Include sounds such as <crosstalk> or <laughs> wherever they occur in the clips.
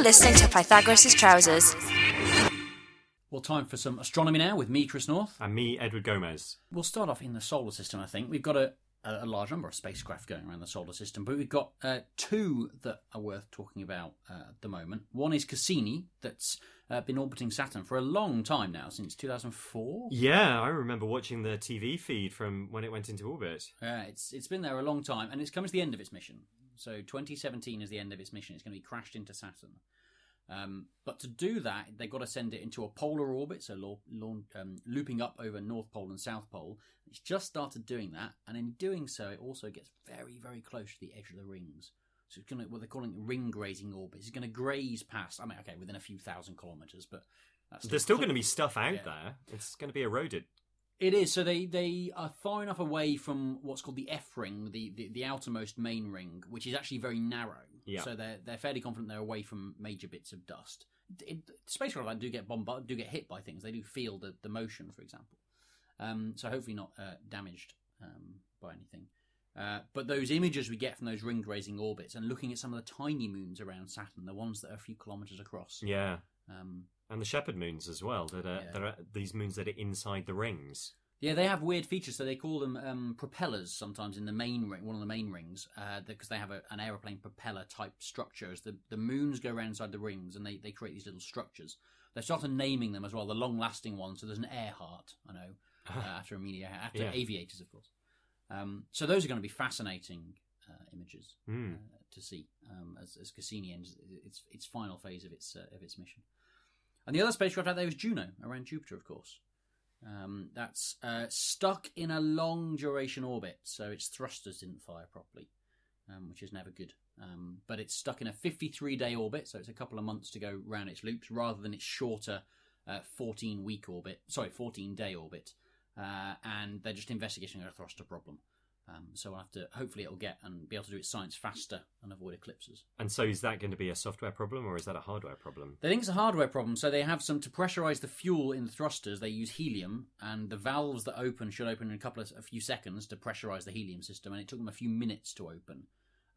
You're listening to Pythagoras' Trousers. Well, time for some astronomy now with me, Chris North. And me, Edward Gomez. We'll start off in the solar system, I think. We've got a, a large number of spacecraft going around the solar system, but we've got uh, two that are worth talking about uh, at the moment. One is Cassini, that's uh, been orbiting Saturn for a long time now, since 2004. Yeah, I remember watching the TV feed from when it went into orbit. Uh, it's it's been there a long time, and it's coming to the end of its mission. So 2017 is the end of its mission. It's going to be crashed into Saturn. Um, but to do that, they've got to send it into a polar orbit, so lo- lo- um, looping up over North Pole and South Pole. It's just started doing that, and in doing so, it also gets very, very close to the edge of the rings. So it's going to what they're calling ring grazing orbit. It's going to graze past. I mean, okay, within a few thousand kilometers, but that's There's still cl- going to be stuff out Yeah. there. It's going to be eroded. It is. So they, they are far enough away from what's called the F ring, the, the, the outermost main ring, which is actually very narrow. Yeah. So they're they're fairly confident they're away from major bits of dust. It, spacecraft like, do get bombarded, do get hit by things. They do feel the, the motion, for example. Um, so hopefully not uh, damaged um, by anything. Uh, but those images we get from those ring grazing orbits, and looking at some of the tiny moons around Saturn, the ones that are a few kilometers across. Yeah. Um, And the shepherd moons as well. That are, Yeah. that are these moons that are inside the rings. Yeah, they have weird features. So they call them um, propellers sometimes in the main ring, one of the main rings, because they have a, an aeroplane propeller type structure. As the, the moons go around inside the rings and they, they create these little structures. They started naming them as well, the long lasting ones. So there's an Earhart, I know, <laughs> uh, after Amelia, after Yeah. aviators, of course. Um, so those are going to be fascinating uh, images uh, to see um, as, as Cassini ends its its final phase of its uh, of its mission. And the other spacecraft out there is Juno around Jupiter, of course. Um, that's uh, stuck in a long duration orbit, so its thrusters didn't fire properly, um, which is never good. Um, but it's stuck in a 53 day orbit, so it's a couple of months to go round its loops rather than its shorter 14 week orbit, sorry, 14 day orbit. Uh, and they're just investigating a thruster problem. Um, so we'll have to, hopefully, it'll get and be able to do its science faster and avoid eclipses. And so is that going to be a software problem or is that a hardware problem? They think it's a hardware problem, so they have some to pressurize the fuel in the thrusters. They use helium, and the valves that open should open in a couple of a few seconds to pressurize the helium system, and it took them a few minutes to open.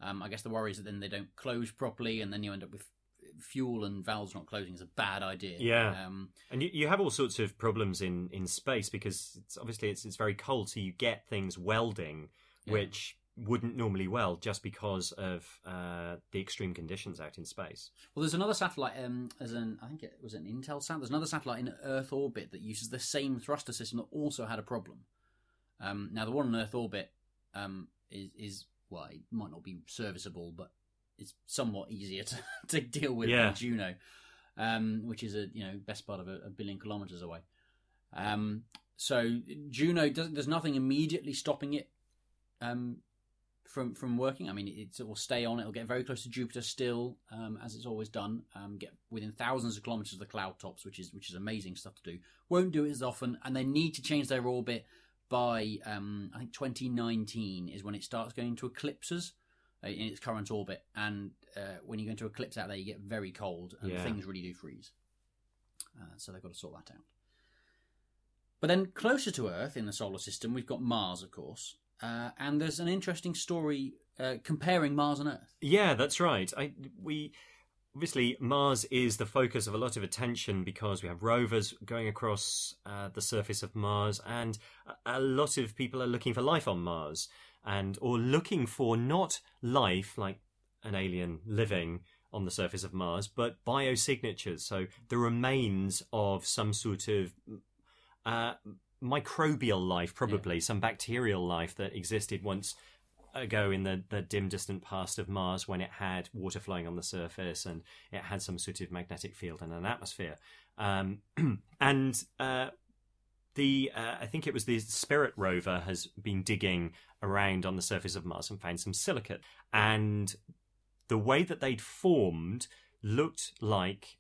Um, I guess the worry is that then they don't close properly, and then you end up with fuel and valves not closing. is a bad idea. Yeah. Um, And you, you have all sorts of problems in, in space because it's, obviously it's, it's very cold, so you get things welding, Yeah. which wouldn't normally well just because of uh, the extreme conditions out in space. Well, there's another satellite. Um, as an I think it was an Intelsat. There's another satellite in Earth orbit that uses the same thruster system that also had a problem. Um, now the one in Earth orbit um, is is well, it might not be serviceable, but it's somewhat easier <laughs> to, to deal with Yeah. than Juno, um, which is a you know best part of a, a billion kilometers away. Um, so Juno does, there's nothing immediately stopping it um, from from working. I mean, it, it will stay on. It'll get very close to Jupiter still, um, as it's always done. Um, get within thousands of kilometers of the cloud tops, which is which is amazing stuff to do. Won't do it as often, and they need to change their orbit by um, I think 2019 is when it starts going to eclipses uh, in its current orbit. And uh, when you go into eclipse out there, you get very cold, and Yeah. things really do freeze. Uh, so they've got to sort that out. But then closer to Earth in the solar system, we've got Mars, of course. Uh, and there's an interesting story uh, comparing Mars and Earth. Yeah, that's right. I we obviously Mars is the focus of a lot of attention because we have rovers going across uh, the surface of Mars, and a, lot of people are looking for life on Mars, and or looking for not life like an alien living on the surface of Mars, but biosignatures. So the remains of some sort of uh, microbial life, probably some bacterial life that existed once ago in the, the dim distant past of Mars when it had water flowing on the surface and it had some sort of magnetic field and an atmosphere. Um, <clears throat> and uh, the uh, I think it was the Spirit rover has been digging around on the surface of Mars and found some silicate. And the way that they'd formed looked like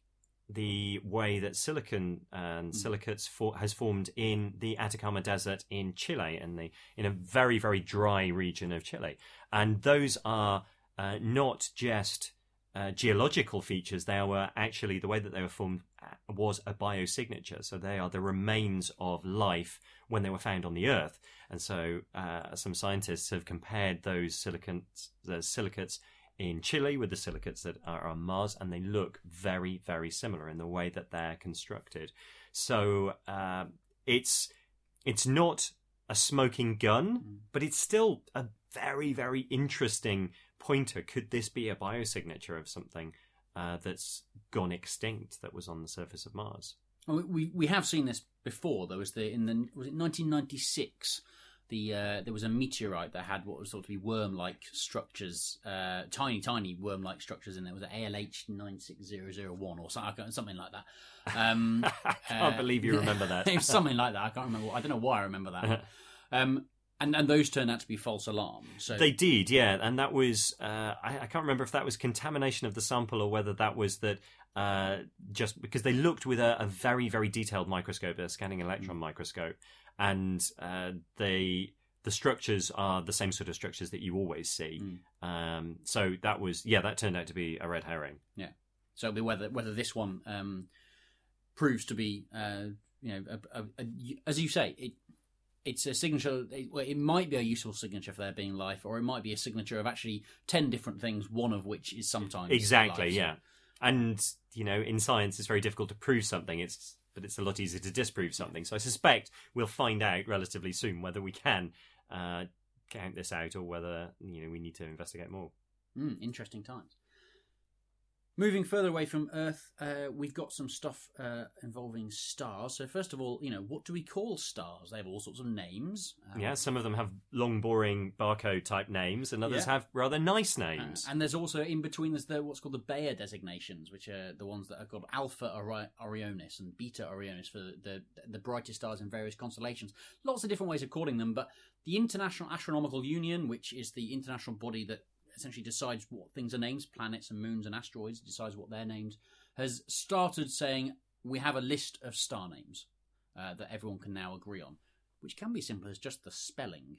the way that silicon and silicates for, has formed in the Atacama Desert in Chile, in the in a very very dry region of Chile, and those are uh, not just uh, geological features; they were actually the way that they were formed uh, was a biosignature. So they are the remains of life when they were found on the Earth, and so uh, some scientists have compared those silicates, the silicates in Chile with the silicates that are on Mars, and they look very, very similar in the way that they're constructed. So uh, it's it's not a smoking gun, Mm. but it's still a very, very interesting pointer. Could this be a biosignature of something uh, that's gone extinct that was on the surface of Mars? Well, we we have seen this before. There was the in the was it 1996. The uh, there was a meteorite that had what was thought to be worm-like structures, uh, tiny, tiny worm-like structures in there. It was an ALH nine six zero zero one or something, like that. Um, <laughs> I can't uh, believe you remember that. it was <laughs> something like that. I can't remember. I don't know why I remember that. <laughs> Um, and and those turned out to be false alarms. So They did, yeah, and that was uh, I, I can't remember if that was contamination of the sample or whether that was that uh, just because they looked with a, a very very detailed microscope, a scanning electron microscope, and uh, they the structures are the same sort of structures that you always see. Um, so that was yeah, that turned out to be a red herring. Yeah. So it'll be whether whether this one um, proves to be, uh, you know, a, a, a, as you say, it it's a signature. It, well, it might be a useful signature for there being life, or it might be a signature of actually ten different things, one of which is sometimes Exactly, life. Yeah. And you know, in science, it's very difficult to prove something. It's but it's a lot easier to disprove something. So I suspect we'll find out relatively soon whether we can uh, count this out or whether you know we need to investigate more. Mm, interesting times. Moving further away from Earth, uh, we've got some stuff uh, involving stars. So first of all, you know, what do we call stars? They have all sorts of names. Um, Yeah, some of them have long, boring barcode type names, and others Yeah. have rather nice Uh, names. and there's also in between there's the what's called the Bayer designations, which are the ones that are called Alpha Ori- Orionis and Beta Orionis for the the brightest stars in various constellations. Lots of different ways of calling them, but the International Astronomical Union, which is the international body that essentially decides what things are named, planets and moons and asteroids, decides what they're named, has started saying we have a list of star names uh, that everyone can now agree on, which can be simple as just the spelling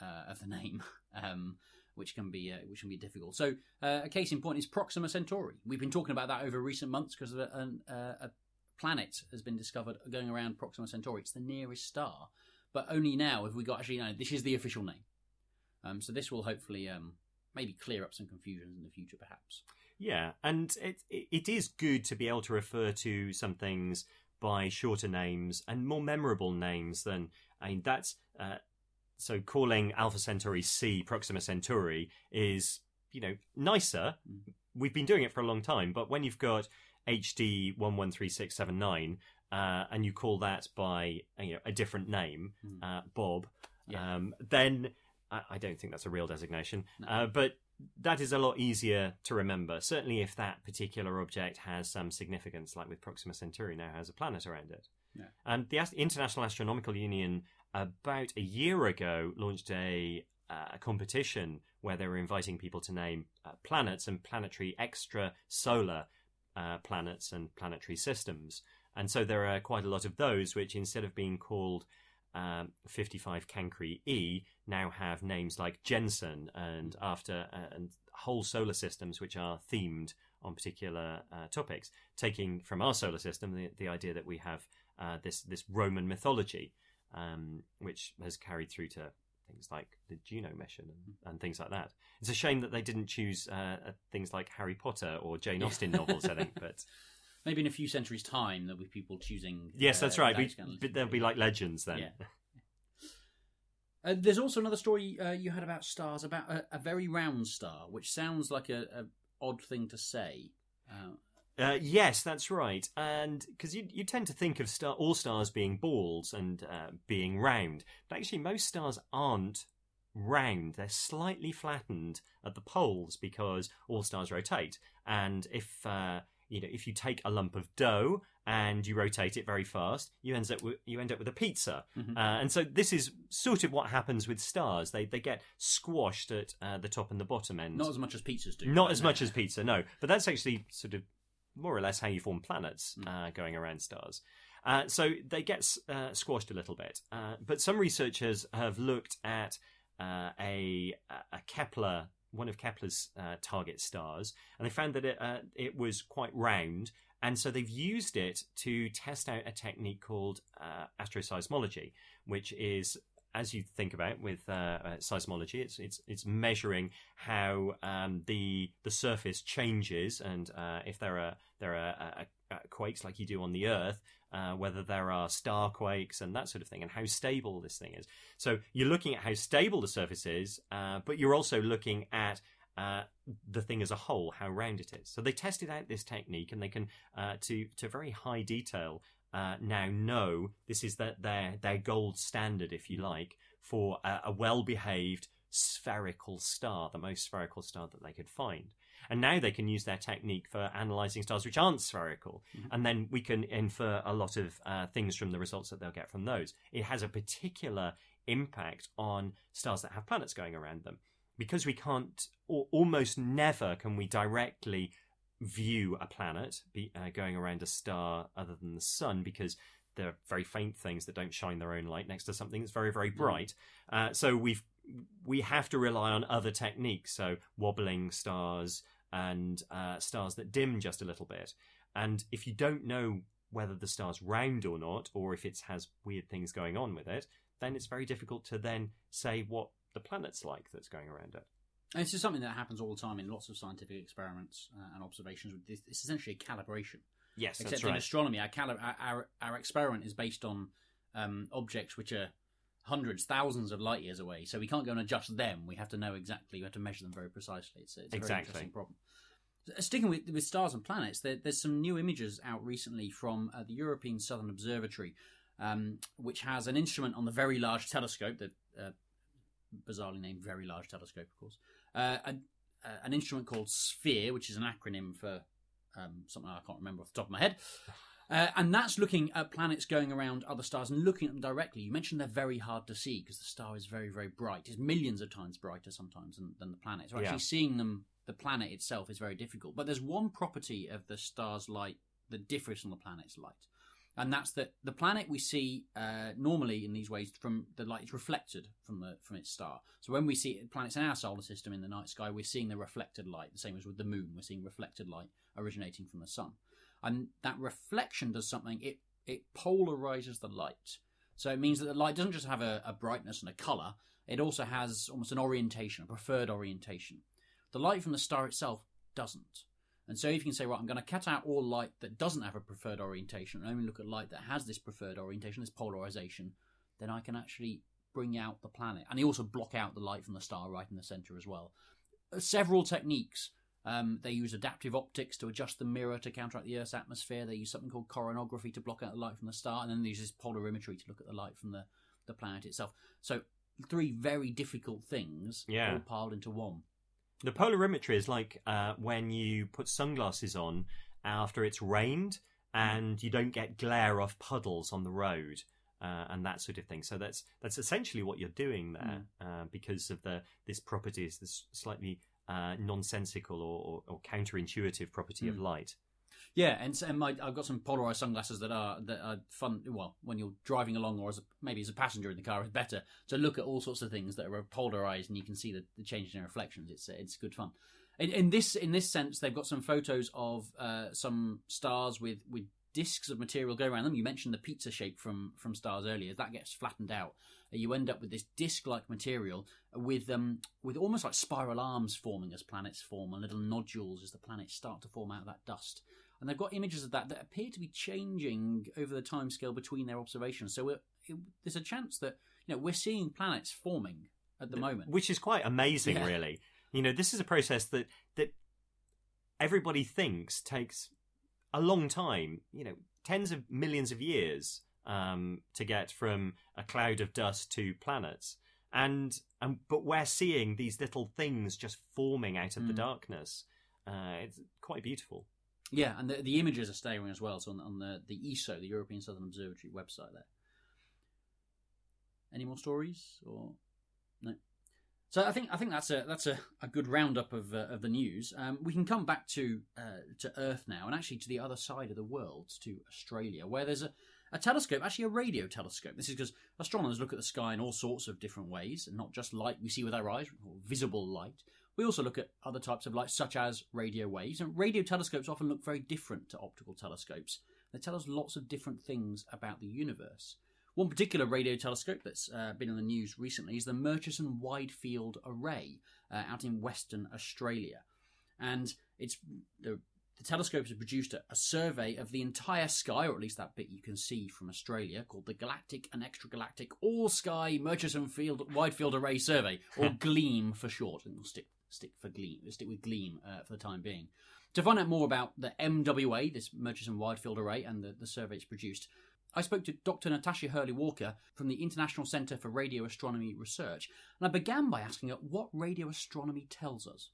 uh, of the name. <laughs> Um, which can be uh, which can be difficult. So uh, a case in point is Proxima Centauri. We've been talking about that over recent months because a, an- uh, a planet has been discovered going around Proxima Centauri. It's the nearest star, but only now have we got actually. No, this is the official name. Um, so this will hopefully um, maybe clear up some confusions in the future, perhaps. Yeah, and it it is good to be able to refer to some things by shorter names and more memorable names than I mean that's uh, so calling Alpha Centauri C Proxima Centauri is you know nicer. Mm. We've been doing it for a long time, but when you've got HD one one three six seven nine. Uh, and you call that by you know a different name, Mm. uh, Bob, Yeah. um, then I, I don't think that's a real designation. No. Uh, but that is a lot easier to remember. Certainly, if that particular object has some significance, like with Proxima Centauri now has a planet around it. Yeah. And the International Astronomical Union, about a year ago, launched a, uh, a competition where they were inviting people to name uh, planets and planetary extrasolar uh, planets and planetary systems. And so there are quite a lot of those which, instead of being called um, 55 Cancri E now have names like Janssen and after uh, and whole solar systems which are themed on particular uh, topics, taking from our solar system the, the idea that we have uh, this this Roman mythology, um, which has carried through to things like the Juno mission and, and things like that. It's a shame that they didn't choose uh, uh, things like Harry Potter or Jane Austen novels. I think, <laughs> but Maybe in a few centuries' time, there'll be people choosing. yes, uh, that's right. those We, kind of- but they'll be like legends then. Yeah. <laughs> Uh, there's also another story uh, you had about stars, about a, a very round star, which sounds like a, a odd thing to say. Uh, Uh, yes, that's right. And because you, you tend to think of star, all stars being balls and uh, being round, but actually most stars aren't round. They're slightly flattened at the poles because all stars rotate. And if uh, you know if you take a lump of dough and you rotate it very fast, you end up with, you end up with a pizza. Mhm. Uh, and so this is sort of what happens with stars. They they get squashed at uh, the top and the bottom end. not as much as pizzas do. Not as much as pizza, no. But that's actually sort of more or less how you form planets Mm. uh, going around stars. Uh, so they get uh, squashed a little bit. Uh, but some researchers have looked at uh, a, a Kepler, one of Kepler's uh, target stars, and they found that it, uh, it was quite round. And so they've used it to test out a technique called uh, astroseismology, which is as you think about with uh, uh, seismology, it's it's it's measuring how um, the the surface changes, and uh, if there are there are uh, uh, quakes like you do on the Earth, uh, whether there are star quakes and that sort of thing, and how stable this thing is. So you're looking at how stable the surface is, but you're also looking at the thing as a whole, how round it is. So they tested out this technique, and they can to to very high detail uh, now know this is the, their their gold standard, if you like, for a, a well behaved spherical star, the most spherical star that they could find. And now they can use their technique for analysing stars which aren't spherical. Mm-hmm. And then we can infer a lot of uh, things from the results that they'll get from those. It has a particular impact on stars that have planets going around them. Because we can't, or almost never can we directly view a planet be, uh, going around a star other than the sun because they're very faint things that don't shine their own light next to something that's very very mm. bright. Uh, so we've we have to rely on other techniques, so wobbling stars and uh, stars that dim just a little bit. And if you don't know whether the star's round or not, or if it has weird things going on with it, then it's very difficult to then say what the planet's like that's going around it. And this is something that happens all the time in lots of scientific experiments uh, and observations. It's essentially a calibration. Yes, Except in right. astronomy, our, cali- our, our experiment is based on um, objects which are hundreds, thousands of light years away. So we can't go and adjust them. We have to know exactly. We have to measure them very precisely. It's, it's a exactly. very interesting problem. Uh, sticking with, with stars and planets, there, there's some new images out recently from uh, the European Southern Observatory, um, which has an instrument on the Very Large Telescope, the uh, bizarrely named Very Large Telescope, of course, uh, a, uh, an instrument called SPHERE, which is an acronym for um, something I can't remember off the top of my head. Uh, and that's looking at planets going around other stars and looking at them directly. You mentioned they're very hard to see because the star is very, very bright. It's millions of times brighter sometimes than, than the planet. So actually yeah. seeing them, the planet itself, is very difficult. But there's one property of the star's light that differs from the planet's light and that's that the planet we see uh, normally in these ways from the light is reflected from the from its star. So when we see planets in our solar system in the night sky, we're seeing the reflected light, the same as with the moon. We're seeing reflected light originating from the sun, and that reflection does something. It it polarizes the light. So it means that the light doesn't just have a, a brightness and a color; it also has almost an orientation, a preferred orientation. The light from the star itself doesn't. And so if you can say, right, I'm going to cut out all light that doesn't have a preferred orientation and only look at light that has this preferred orientation, this polarization, then I can actually bring out the planet. And they also block out the light from the star right in the center as well. Uh, several techniques. Um, they use adaptive optics to adjust the mirror to counteract the Earth's atmosphere. They use something called coronography to block out the light from the star. And then they use this polarimetry to look at the light from the, the planet itself. So three very difficult things yeah. all piled into one. The polarimetry is like uh, when you put sunglasses on after it's rained and you don't get glare off puddles on the road. Uh, and that sort of thing. So that's that's essentially what you're doing there, mm. uh, because of the this property is this slightly uh, nonsensical or, or, or counterintuitive property mm. of light. Yeah, and, and my, I've got some polarized sunglasses that are that are fun. Well, when you're driving along, or as a, maybe as a passenger in the car, it's better to look at all sorts of things that are polarized, and you can see the, the changes in reflections. It's it's good fun. In, in, this in this sense, they've got some photos of uh, some stars with with discs of material go around them. You mentioned the pizza shape from from stars earlier. That gets flattened out. You end up with this disc-like material with um with almost like spiral arms forming as planets form, and little nodules as the planets start to form out of that dust and they've got images of that that appear to be changing over the time scale between their observations. So it, there's a chance that you know we're seeing planets forming at the moment, which is quite amazing, yeah. really. You know, this is a process that that everybody thinks takes a long time. You know, tens of millions of years um, to get from a cloud of dust to planets. And, and but we're seeing these little things just forming out of mm. the darkness. Uh, it's quite beautiful. Yeah, and the, the images are staggering as well. So on, on the, the ESO, the European Southern Observatory website there. Any more stories or no? So I think I think that's a that's a, a good roundup of uh, of the news. Um, we can come back to uh, to Earth now, and actually to the other side of the world, to Australia, where there's a, a telescope, actually a radio telescope. This is because astronomers look at the sky in all sorts of different ways, and not just light we see with our eyes, or visible light. We also look at other types of light, such as radio waves, and radio telescopes often look very different to optical telescopes. They tell us lots of different things about the universe. One particular radio telescope that's uh, been in the news recently is the Murchison Wide Field Array uh, out in Western Australia, and it's the the telescopes have produced a, a, survey of the entire sky, or at least that bit you can see from Australia, called the Galactic and Extragalactic All Sky Murchison Field Wide Field Array Survey, or <laughs> GLEAM for short. And we'll stick stick for GLEAM. Stick with GLEAM uh, for the time being. To find out more about the MWA, this Murchison Wide Field Array, and the, the survey it's produced, I spoke to Dr. Natasha Hurley Walker from the International Centre for Radio Astronomy Research, and I began by asking her what radio astronomy tells us.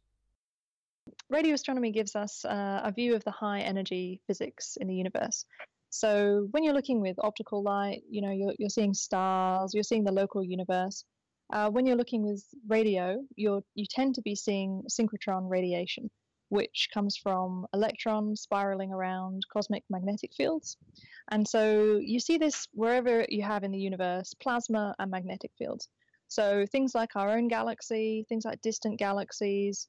Radio astronomy gives us uh, a view of the high energy physics in the universe. So when you're looking with optical light, you know you're, you're seeing stars, you're seeing the local universe. Uh, when you're looking with radio, you're you tend to be seeing synchrotron radiation, which comes from electrons spiraling around cosmic magnetic fields. And so you see this wherever you have in the universe plasma and magnetic fields. So things like our own galaxy, things like distant galaxies,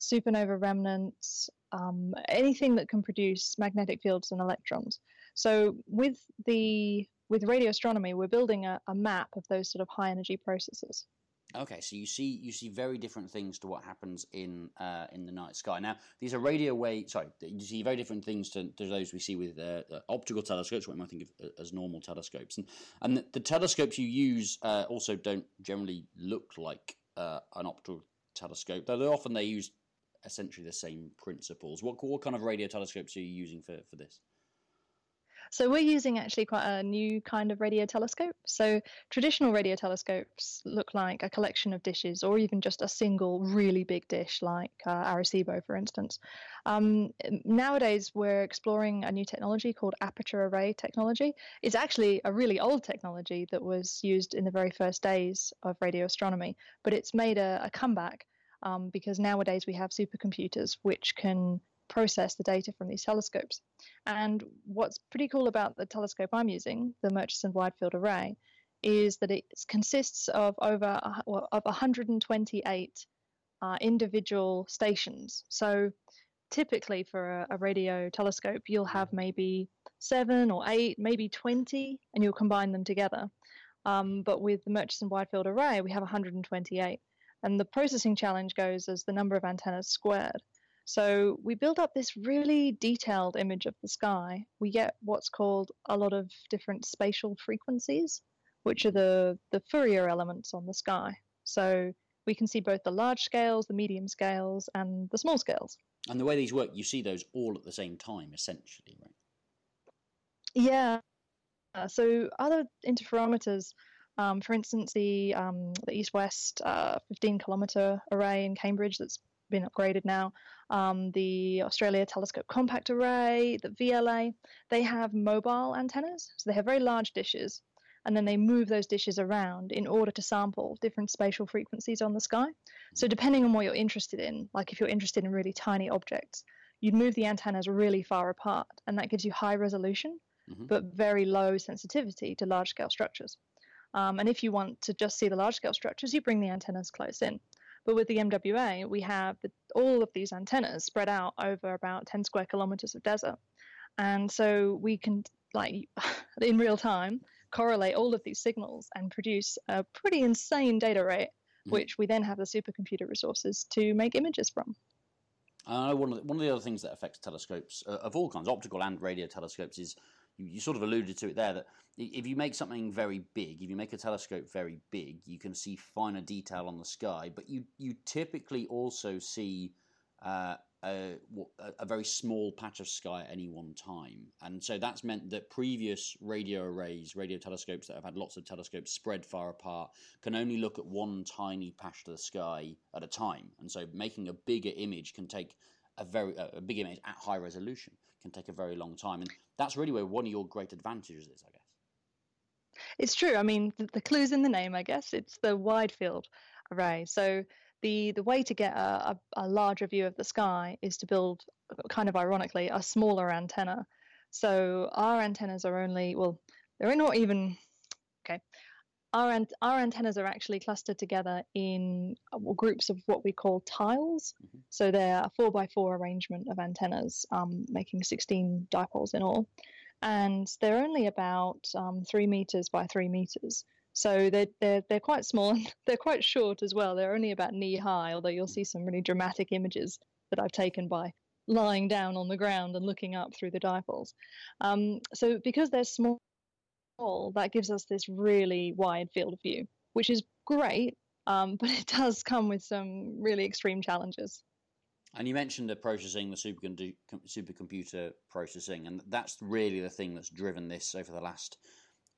supernova remnants, um, anything that can produce magnetic fields and electrons. So with the with radio astronomy, we're building a, a map of those sort of high energy processes. Okay, so you see you see very different things to what happens in uh, in the night sky. Now, these are radio wave. Sorry, you see very different things to, to those we see with uh, optical telescopes, what we might think of uh, as normal telescopes, and and the, the telescopes you use uh, also don't generally look like uh, an optical telescope. Though often they use essentially the same principles. What what kind of radio telescopes are you using for for this? So we're using actually quite a new kind of radio telescope. So traditional radio telescopes look like a collection of dishes, or even just a single really big dish, like uh, Arecibo, for instance. Um, nowadays, we're exploring a new technology called aperture array technology. It's actually a really old technology that was used in the very first days of radio astronomy, but it's made a, a comeback um, because nowadays we have supercomputers which can process the data from these telescopes. And what's pretty cool about the telescope I'm using, the Murchison Wide Field Array, is that it consists of over of 128 uh, individual stations. So typically for a, a, radio telescope, you'll have maybe seven or eight, maybe 20, and you'll combine them together. Um, but with the Murchison Wide Field Array, we have 128. And the processing challenge goes as the number of antennas squared. So we build up this really detailed image of the sky. We get what's called a lot of different spatial frequencies, which are the, the Fourier elements on the sky. So we can see both the large scales, the medium scales, and the small scales. And the way these work, you see those all at the same time, essentially, right? Yeah. Uh, so other interferometers, um, for instance, the um, the east-west uh, 15 kilometer array in Cambridge that's been upgraded now. Um, the Australia Telescope Compact Array, the VLA, they have mobile antennas. So they have very large dishes, and then they move those dishes around in order to sample different spatial frequencies on the sky. So depending on what you're interested in, like if you're interested in really tiny objects, you'd move the antennas really far apart, and that gives you high resolution, mm-hmm. but very low sensitivity to large scale structures. Um, and if you want to just see the large scale structures, you bring the antennas close in. But with the MWA, we have the, all of these antennas spread out over about 10 square kilometers of desert. And so we can, like, <laughs> in real time, correlate all of these signals and produce a pretty insane data rate, mm-hmm. which we then have the supercomputer resources to make images from. Uh, one, of the, one of the other things that affects telescopes uh, of all kinds, optical and radio telescopes, is you, you sort of alluded to it there that if you make something very big, if you make a telescope very big, you can see finer detail on the sky, but you you typically also see uh, a, a, very small patch of sky at any one time. And so that's meant that previous radio arrays, radio telescopes that have had lots of telescopes spread far apart, can only look at one tiny patch of the sky at a time. And so making a bigger image can take a very a big image at high resolution can take a very long time. And that's really where one of your great advantages is, I guess. It's true. I mean, the, the clue's in the name, I guess. It's the wide field array. So the the way to get a, a, a, larger view of the sky is to build, kind of ironically, a smaller antenna. So our antennas are only well, they're not even okay. Our our antennas are actually clustered together in uh, groups of what we call tiles. Mm-hmm. So they're a four by four arrangement of antennas, um, making 16 dipoles in all. and they're only about um, three meters by three meters. So they're, they're, they're quite small and <laughs> they're quite short as well. They're only about knee high, although you'll see some really dramatic images that I've taken by lying down on the ground and looking up through the dipoles. Um, so because they're small, that gives us this really wide field of view, which is great, um, <laughs> but it does come with some really extreme challenges. And you mentioned the processing, the supercomputer processing, and that's really the thing that's driven this over the last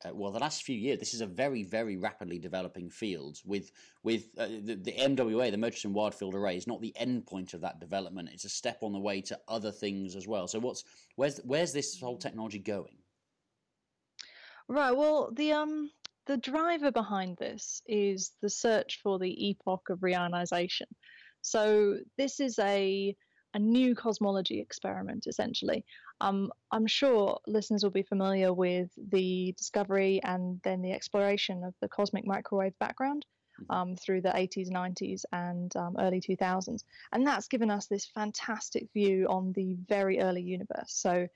uh, well, the last few years, this is a very, very rapidly developing field. With with uh, the, the, MWA, the Murchison Wide Field Array, is not the end point of that development. It's a step on the way to other things as well. So, what's where's where's this whole technology going? Right. Well, the um the driver behind this is the search for the epoch of reionization. So this is a a new cosmology experiment, essentially. Um, I'm sure listeners will be familiar with the discovery and then the exploration of the cosmic microwave background mm-hmm. um, through the 80s, 90s, and um, early 2000s. And that's given us this fantastic view on the very early universe. So,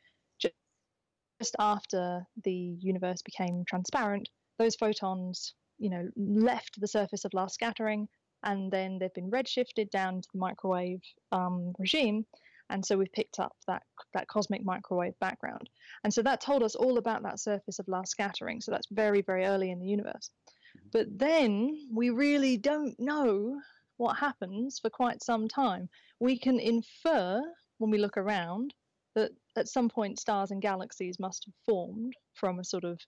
just after the universe became transparent, those photons, you know, left the surface of last scattering, and then they've been redshifted down to the microwave um, regime. And so we've picked up that that cosmic microwave background. And so that told us all about that surface of last scattering. So that's very very early in the universe. But then we really don't know what happens for quite some time. We can infer when we look around that at some point stars and galaxies must have formed from a sort of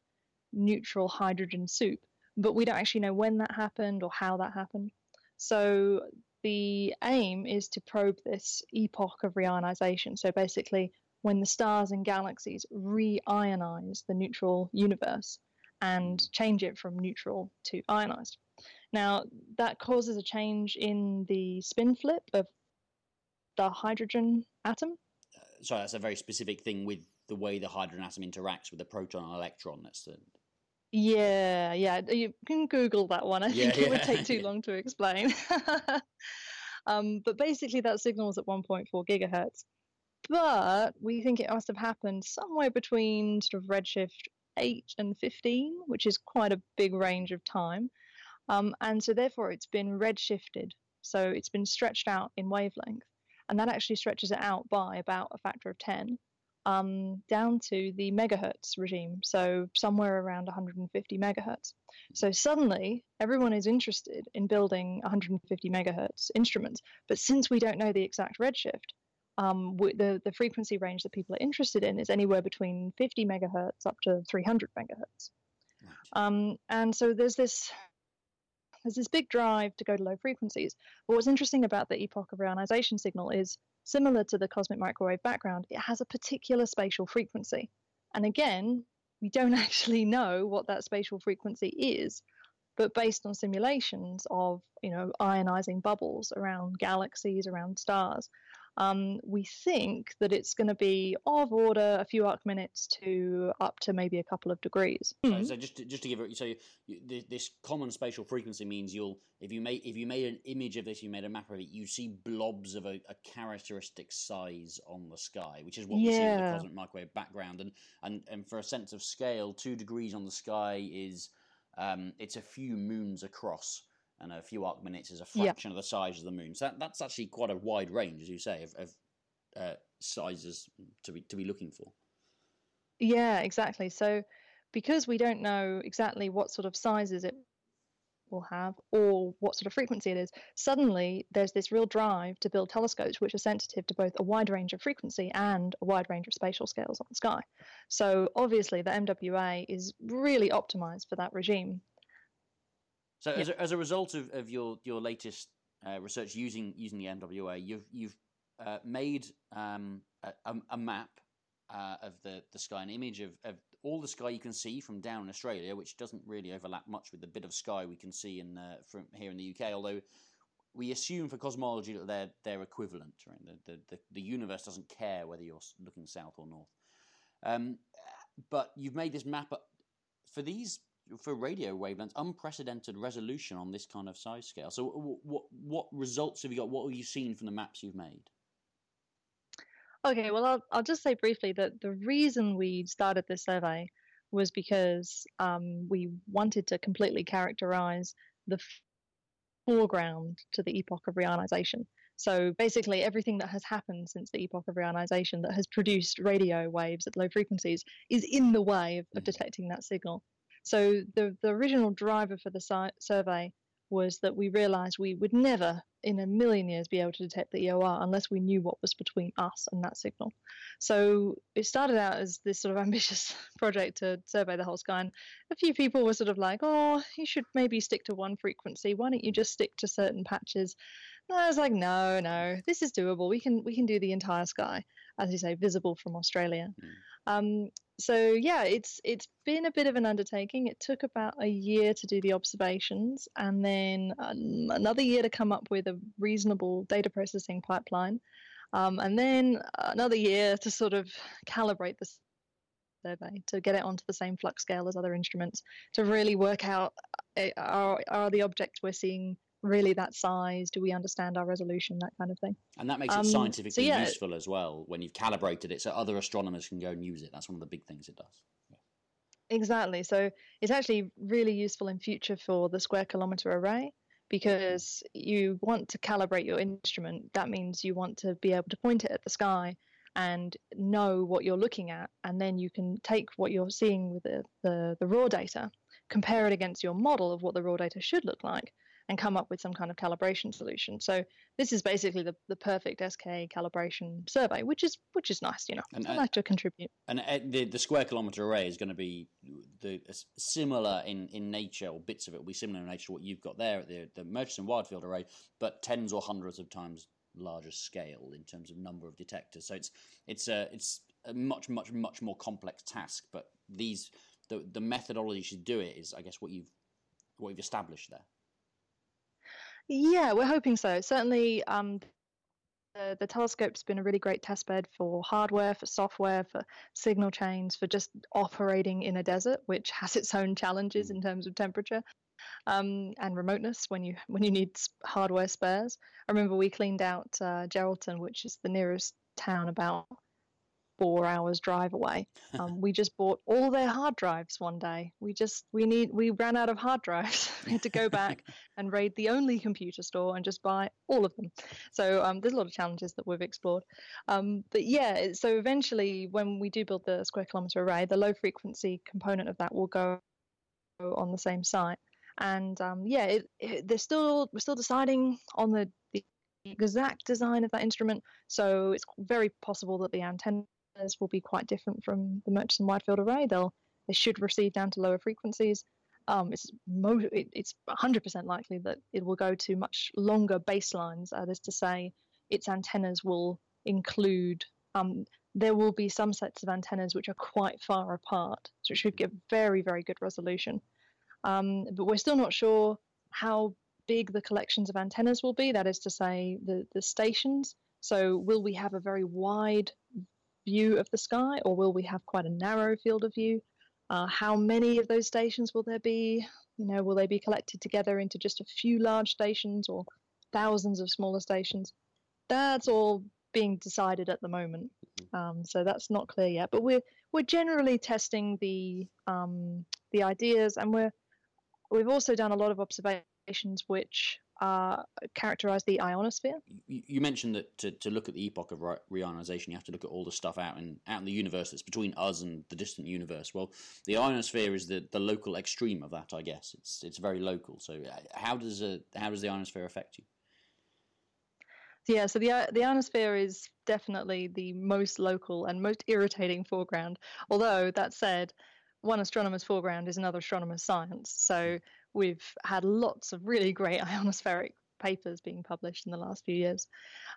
neutral hydrogen soup but we don't actually know when that happened or how that happened so the aim is to probe this epoch of reionization. So basically, when the stars and galaxies reionize the neutral universe and change it from neutral to ionized. Now, that causes a change in the spin flip of the hydrogen atom. Sorry, that's a very specific thing with the way the hydrogen atom interacts with the proton and electron. That's the yeah, yeah. You can Google that one. I yeah, think it yeah. would take too <laughs> long to explain. <laughs> um, but basically, that signal is at 1.4 gigahertz. But we think it must have happened somewhere between sort of redshift 8 and 15, which is quite a big range of time. Um, and so, therefore, it's been redshifted. So, it's been stretched out in wavelength. And that actually stretches it out by about a factor of 10 um, down to the megahertz regime, so somewhere around 150 megahertz. So suddenly, everyone is interested in building 150 megahertz instruments, but since we don't know the exact redshift, um, the the frequency range that people are interested in is anywhere between 50 megahertz up to 300 megahertz. Um, and so there's this there's this big drive to go to low frequencies. But what's interesting about the epoch of reionization signal is Similar to the cosmic microwave background, it has a particular spatial frequency. And again, we don't <laughs> actually know what that spatial frequency is, but based on simulations of, you know, ionizing bubbles around galaxies, around stars, um, we think that it's going to be of order a few arc minutes to up to maybe a couple of degrees. Mm-hmm. So just to, just to give it, so you, you, this common spatial frequency means you'll if you made if you made an image of this, you made a map of it, you see blobs of a, a characteristic size on the sky, which is what yeah. we see in the cosmic microwave background, and and and for a sense of scale, two degrees on the sky is um, it's a few moons across and a few arc minutes is a fraction yeah. of the size of the moon. So that, that's actually quite a wide range, as you say, of, of uh, sizes to be to be looking for. Yeah, exactly. So because we don't know exactly what sort of sizes it will have or what sort of frequency it is, suddenly there's this real drive to build telescopes which are sensitive to both a wide range of frequency and a wide range of spatial scales on the sky. So obviously the MWA is really optimized for that regime. So yeah. as, a, as a result of, of your your latest uh, research using using the MWA, you've you've uh, made um, a, a, map uh, of the, the sky, an image of, of all the sky you can see from down in Australia, which doesn't really overlap much with the bit of sky we can see in uh, from here in the UK. Although we assume for cosmology that they're they're equivalent. Right? The, the, the, the universe doesn't care whether you're looking south or north. Um, but you've made this map for these for radio wavelengths, unprecedented resolution on this kind of size scale. So, what what results have you got? What have you seen from the maps you've made? Okay, well, I'll, I'll just say briefly that the reason we started this survey was because um, we wanted to completely characterize the foreground to the epoch of reionization. So basically, everything that has happened since the epoch of reionization that has produced radio waves at low frequencies is in the way of, of mm. detecting that signal. So the, the original driver for the si- survey was that we realized we would never in a million years be able to detect the EOR unless we knew what was between us and that signal. So it started out as this sort of <laughs> ambitious project to survey the whole sky, and a few people were sort of like, "Oh, you should maybe stick to one frequency. Why don't you just stick to certain patches?" And I was like, "No, no, this is doable. We can we can do the entire sky, as you say, visible from Australia." Mm. Um, so yeah, it's it's been a bit of an undertaking. It took about a year to do the observations, and then um, another year to come up with a reasonable data processing pipeline, um, and then another year to sort of calibrate the survey to get it onto the same flux scale as other instruments to really work out uh, are, are the objects we're seeing really that size? Do we understand our resolution? That kind of thing. And that makes it um, scientifically so yeah, useful as well when you've calibrated it so other astronomers can go and use it. That's one of the big things it does. Yeah. Exactly. So it's actually really useful in future for the square kilometer array because you want to calibrate your instrument. That means you want to be able to point it at the sky and know what you're looking at, and then you can take what you're seeing with the, the, the raw data, compare it against your model of what the raw data should look like, and come up with some kind of calibration solution. So this is basically the, the perfect SKA calibration survey, which is which is nice, you know. And, I like to contribute. And the the square kilometer array is going to be the similar in, in nature, or bits of it will be similar in nature to what you've got there at the the Murchison wide field array, but tens or hundreds of times larger scale in terms of number of detectors. So it's it's a it's a much much much more complex task. But these the the methodology to do it is, I guess, what you've what you've established there. Yeah, we're hoping so. Certainly, um, the, the telescope's been a really great testbed for hardware, for software, for signal chains, for just operating in a desert, which <laughs> has its own challenges mm. in terms of temperature um, and remoteness when you when you need hardware spares. I remember we cleaned out uh, Geraldton, which is the nearest town about four hours drive away. <laughs> Um, we just bought all their hard drives one day. We just we need we ran out of hard drives. <laughs> we had to go back <laughs> and raid the only computer store and just buy all of them. So um, there's a lot of challenges that we've explored. Um, but yeah, so eventually when we do build the square kilometer array, the low frequency component of that will go on the same site. And um, yeah, it, it, they're still we're still deciding on the, the exact design of that instrument. So it's very possible that the antenna will be quite different from the Murchison wide field array. They'll they should receive down to lower frequencies. Um, it's mo- it, it's 100% likely that it will go to much longer baselines. That is to say, its antennas will include. Um, there will be some sets of antennas which are quite far apart, so it should give very very good resolution. Um, but we're still not sure how big the collections of antennas will be. That is to say, the the stations. So will we have a very wide view of the sky, or will we have quite a narrow field of view? Uh, how many of those stations will there be? You know, will they be collected together into just a few large stations or thousands of smaller stations? That's all being decided at the moment, mm-hmm. um, so that's not clear yet. But we're we're generally testing the um, the ideas, and we're we've also done a lot of observations which uh, characterize the ionosphere. You, you, mentioned that to, to look at the epoch of re- reionization, you have to look at all the stuff out in out in the universe that's between us and the distant universe. Well, the ionosphere is the, the local extreme of that, I guess. It's it's very local. So uh, how does a, how does the ionosphere affect you? Yeah, so the the ionosphere is definitely the most local and most irritating foreground. Although that said, one astronomer's foreground is another astronomer's science. So we've had lots of really great <laughs> ionospheric papers being published in the last few years.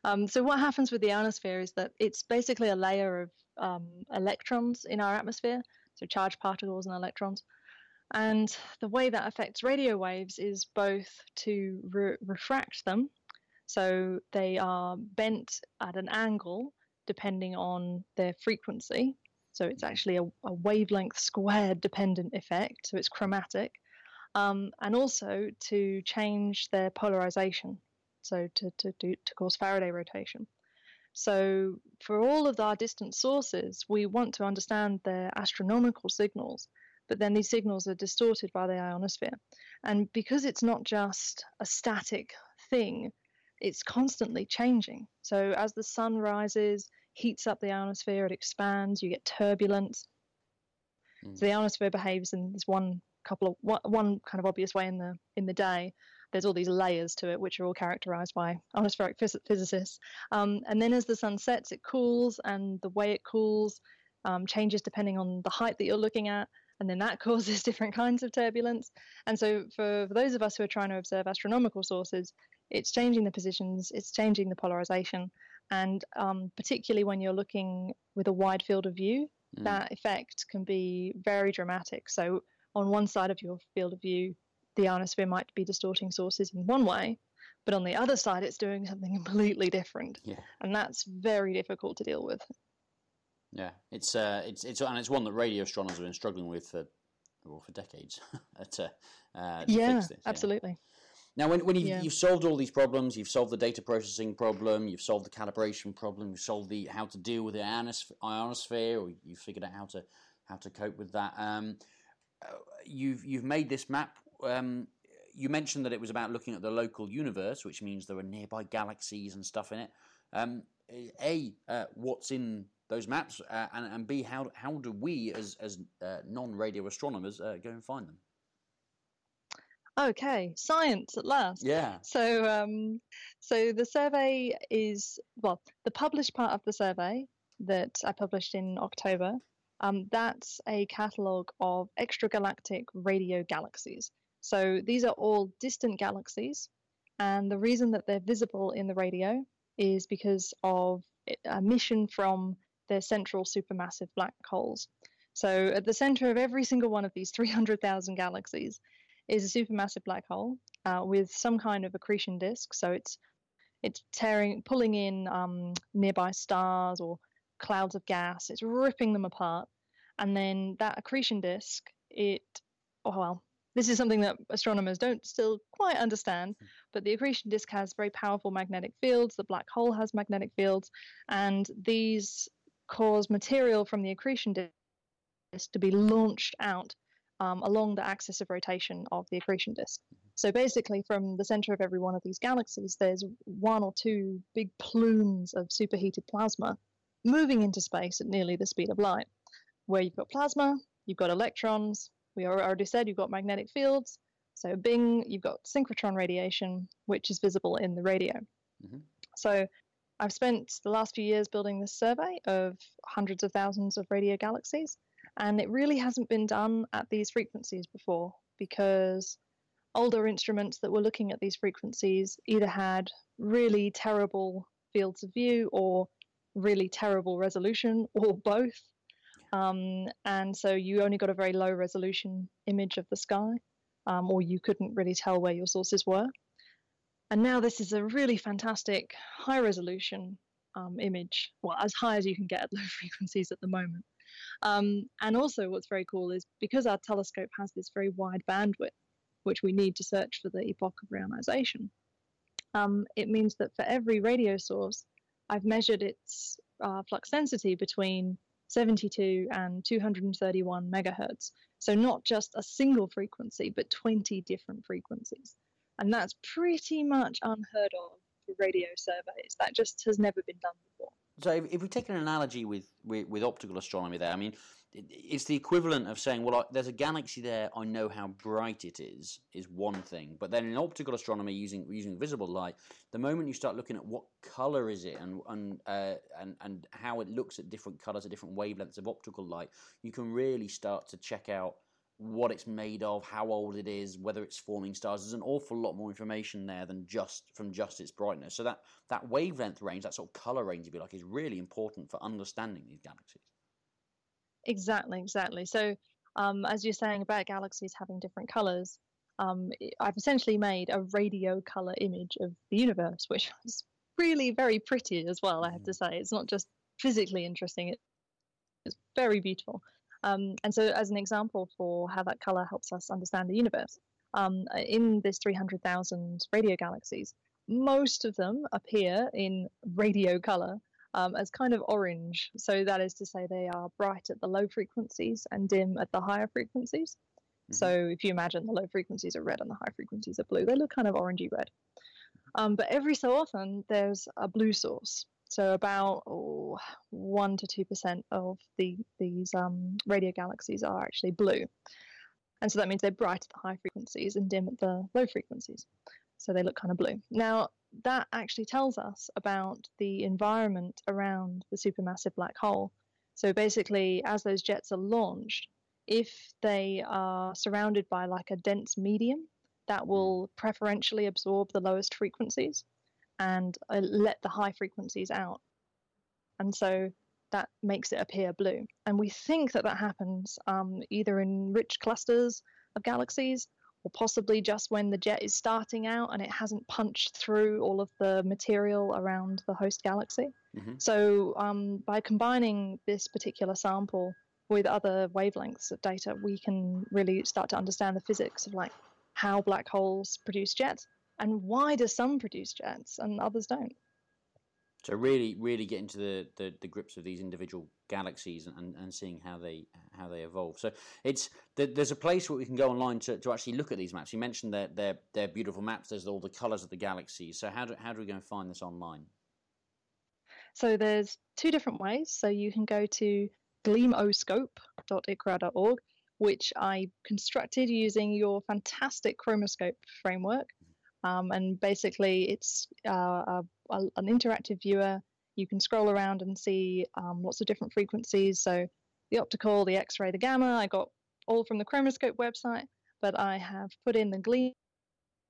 Um, so what happens with the ionosphere is that it's basically a layer of um, electrons in our atmosphere, so charged particles and electrons. And the way that affects radio waves is both to re- refract them, so they are bent at an angle depending on their frequency. So it's actually a, a wavelength squared dependent effect, so it's chromatic um, and also to change their polarization, so to, to, do, to cause Faraday rotation. So, for all of our distant sources, we want to understand their astronomical signals, but then these signals are distorted by the ionosphere. And because it's not just a static thing, it's constantly changing. So, as the sun rises, heats up the ionosphere, it expands, you get turbulence. Mm. So, the ionosphere behaves in this one couple of one, kind of obvious way in the in the day there's all these layers to it, which are all characterized by atmospheric phys- physicists. Um, and then as the sun sets, it cools, and the way it cools um, changes depending on the height that you're looking at. And then that <laughs> causes different kinds of turbulence. And so, for, for those of us who are trying to observe astronomical sources, it's changing the positions, it's changing the polarization. And um, particularly when you're looking with a wide field of view, mm. that effect can be very dramatic. So, on one side of your field of view, the ionosphere might be distorting sources in one way, but on the other side, it's doing something <laughs> completely different. Yeah. And that's very difficult to deal with. Yeah, it's uh, it's it's and it's one that radio astronomers have been struggling with for well for decades. <laughs> at, uh, uh, yeah, absolutely. Now, when, when you've, yeah. you've, solved all these problems, you've solved the data processing problem, you've solved the calibration problem, you've solved the how to deal with the ionosphere, or you've figured out how to how to cope with that. Um, you've you've made this map um, you mentioned that it was about looking at the local universe, which means there are nearby galaxies and stuff in it. Um, a, uh, what's in those maps, uh, and, and B, how how do we as as uh, non radio astronomers uh, go and find them? Okay, science at last. Yeah. So, um, so the survey is well, the published part of the survey that I published in October. Um, that's a catalogue of extragalactic radio galaxies. So these are all distant galaxies, and the reason that they're visible in the radio is because of emission from their central supermassive black holes. So at the center of every single one of these 300,000 galaxies is a supermassive black hole uh, with some kind of accretion disk. So it's it's tearing, pulling in um, nearby stars or clouds of gas. It's ripping them apart, and then that accretion disk, it oh well, this is something that astronomers don't still quite understand, hmm. but the accretion disk has very powerful magnetic fields, the black hole has magnetic fields, and these cause material from the accretion disk to be launched out um, along the axis of rotation of the accretion disk. Hmm. So basically, from the center of every one of these galaxies, there's one or two big plumes of superheated plasma moving into space at nearly the speed of light. Where you've got plasma, you've got electrons, we already said you've got magnetic fields. So Bing, you've got synchrotron radiation, which is visible in the radio. Mm-hmm. So I've spent the last few years building this survey of hundreds of thousands of radio galaxies, and it really hasn't been done at these frequencies before because older instruments that were looking at these frequencies either had really terrible fields of view or really terrible resolution or both. Um, and so you only got a very low resolution image of the sky, um, or you couldn't really tell where your sources were. And now this is a really fantastic high resolution um, image, well, as high as you can get at low <laughs> frequencies at the moment. Um, and also, what's very cool is because our telescope has this very wide bandwidth, which we need to search for the epoch of reionization, um, it means that for every radio source, I've measured its uh, flux density between 72 and 231 megahertz. So not just a single frequency, but 20 different frequencies. And that's pretty much unheard of for radio surveys. That just has never been done before. So if, we take an analogy with, with, with optical astronomy there, I mean, it's the equivalent of saying, well, there's a galaxy there. I know how bright it is. Is one thing, but then in optical astronomy, using using visible light, the moment you start looking at what color is it and and uh, and and how it looks at different colors, at different wavelengths of optical light, you can really start to check out what it's made of, how old it is, whether it's forming stars. There's an awful lot more information there than just from just its brightness. So that that wavelength range, that sort of color range, if you like, is really important for understanding these galaxies. Exactly, exactly. So, um, as you're saying about galaxies having different colors, um, I've essentially made a radio color image of the universe, which <laughs> is really very pretty as well. I have to mm. say, it's not just physically interesting; it's very beautiful. Um, and so, as an example for how that color helps us understand the universe, um, in this 300,000 radio galaxies, most of them appear in radio color um, as kind of orange. So that is to say, they are bright at the low frequencies and dim at the higher frequencies. Mm-hmm. So if you imagine the low frequencies are red and the high frequencies are blue, they look kind of orangey red. Um, but every so often, there's a blue source. So about oh, one to two percent of the these um, radio galaxies are actually blue, and so that means they're bright at the high frequencies and dim at the low frequencies. So they look kind of blue. Now that actually tells us about the environment around the supermassive black hole. So basically, as those jets are launched, if they are surrounded by like a dense medium, that will preferentially absorb the lowest frequencies and uh, let the high frequencies out. And so that makes it appear blue. And we think that that happens um, either in rich clusters of galaxies or possibly just when the jet is starting out and it hasn't punched through all of the material around the host galaxy. Mm-hmm. So, um, by combining this particular sample with other wavelengths of data, we can really start to understand the physics of like how black holes produce jets and why do some produce jets and others don't. So really, really get into the, the, the grips of these individual galaxies and, and seeing how they how they evolve. So it's there's a place where we can go online to, to actually look at these maps. You mentioned their their beautiful maps. There's all the colours of the galaxies. So how do how do we go and find this online? So there's two different ways. So you can go to gleamoscope.icrar.org, which I constructed using your fantastic chromoscope framework. Um, and basically, it's uh, a, a, an interactive viewer. You can scroll around and see um, lots of different frequencies. So the optical, the X-ray, the gamma. I got all from the Chromoscope website, but I have put in the Gleam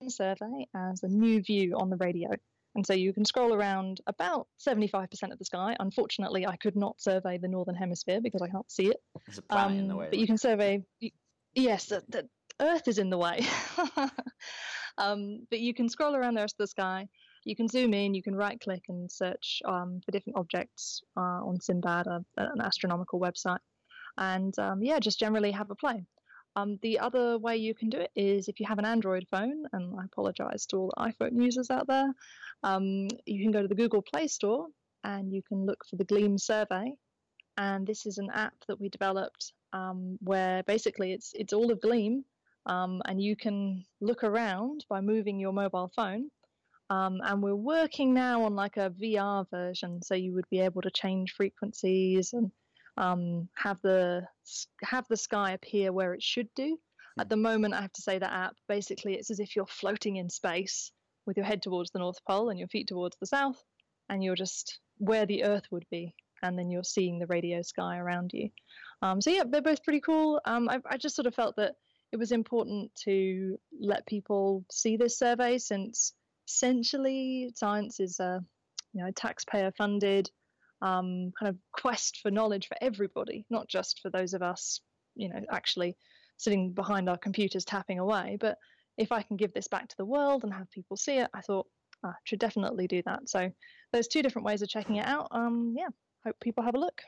survey as a new view on the radio. And so you can scroll around about 75% of the sky. Unfortunately, I could not survey the northern hemisphere because I can't see it. There's a planet um, in the way. But you can survey. <laughs> Yes, the, the Earth is in the way. <laughs> Um, but you can scroll around the rest of the sky. You can zoom in. You can right click and search um, for different objects uh, on Simbad, an astronomical website, and um, yeah, just generally have a play. Um, the other way you can do it is if you have an Android phone, and I apologize to all the iPhone users out there, um, you can go to the Google Play Store and you can look for the Gleam survey. And this is an app that we developed um, where basically it's it's all of Gleam, um, and you can look around by moving your mobile phone. Um, and we're working now on like a VR version, so you would be able to change frequencies and um, have the have the sky appear where it should do. At the moment, I have to say that app basically it's as if you're floating in space with your head towards the North Pole and your feet towards the South, and you're just where the Earth would be, and then you're seeing the radio sky around you. Um, so yeah, they're both pretty cool. Um, I, I just sort of felt that it was important to let people see this survey since essentially science is a you know taxpayer funded um, kind of quest for knowledge for everybody, not just for those of us you know actually sitting behind our computers tapping away. But if I can give this back to the world and have people see it, I thought ah, I should definitely do that. So there's two different ways of checking it out. Um, yeah, hope people have a look.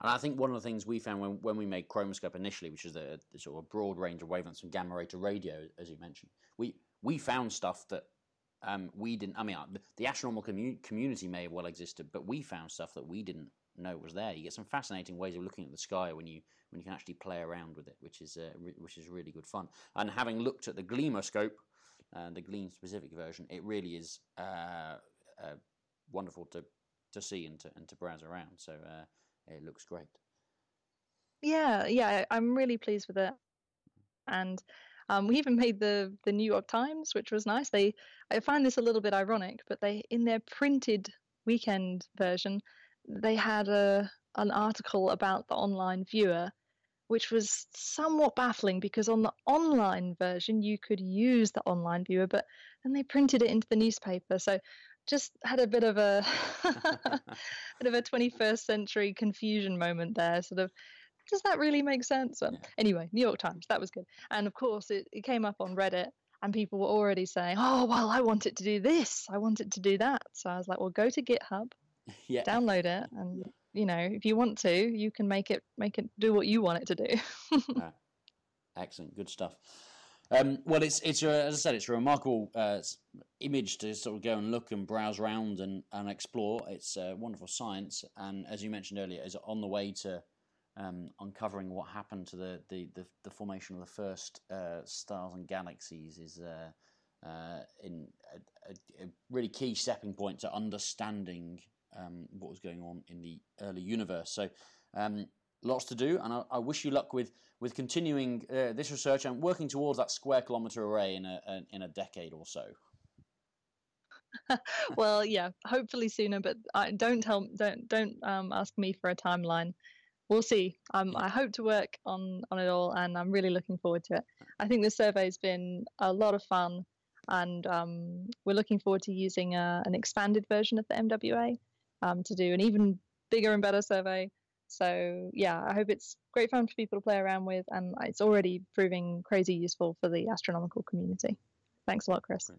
And I think one of the things we found when, when we made Chromoscope initially, which is the, the sort of broad range of wavelengths from gamma ray to radio, as you mentioned, we we found stuff that um, we didn't. I mean, uh, the, astronomical commu- community may have well existed, but we found stuff that we didn't know was there. You get some fascinating ways of looking at the sky when you when you can actually play around with it, which is uh, re- which is really good fun. And having looked at the Gleamoscope, uh, the Gleam specific version, it really is uh, uh, wonderful to to see and to and to browse around. So uh, it looks great. Yeah, yeah, I'm really pleased with it, and um, we even made the the New York Times, which was nice. They I find this a little bit ironic, but they in their printed weekend version, they had a an article about the online viewer, which was somewhat baffling because on the online version you could use the online viewer, but then they printed it into the newspaper. So just had a bit of a <laughs> bit of a 21st century confusion moment there. Sort of, does that really make sense? Well, yeah. Anyway, New York Times, that was good. And of course, it, it came up on Reddit, and people were already saying, "Oh, well, I want it to do this. I want it to do that." So I was like, "Well, go to GitHub, <laughs> yeah. download it, and you know, if you want to, you can make it make it do what you want it to do." <laughs> Ah, excellent, good stuff. Um, well, it's it's a, as I said, it's a remarkable uh, image to sort of go and look and browse around and, and explore. It's uh, wonderful science, and as you mentioned earlier, is on the way to um, uncovering what happened to the, the, the, the formation of the first uh, stars and galaxies. Is uh, uh, in a, a, a, really key stepping point to understanding um, what was going on in the early universe. So. Um, lots to do, and I, I, wish you luck with with continuing uh, this research and working towards that square kilometer array in a, a in a decade or so. <laughs> well, yeah, hopefully sooner, but I, don't tell don't don't um, ask me for a timeline. We'll see. Um, I hope to work on on it all, and I'm really looking forward to it. I think the survey's been a lot of fun, and um, we're looking forward to using a, uh, an expanded version of the MWA um, to do an even bigger and better survey so yeah, I hope it's great fun for people to play around with, and it's already proving crazy useful for the astronomical community. Thanks a lot, Chris.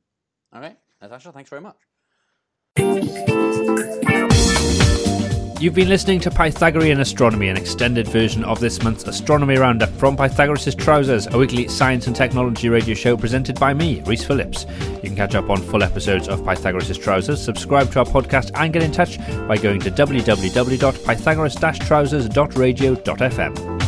All right, Natasha, thanks very much. <laughs> You've been listening to Pythagorean Astronomy, an extended version of this month's Astronomy Roundup from Pythagoras' Trousers, a weekly science and technology radio show presented by me, Rhys Phillips. You can catch up on full episodes of Pythagoras' Trousers, subscribe to our podcast, and get in touch by going to www.pythagoras-trousers.radio.fm.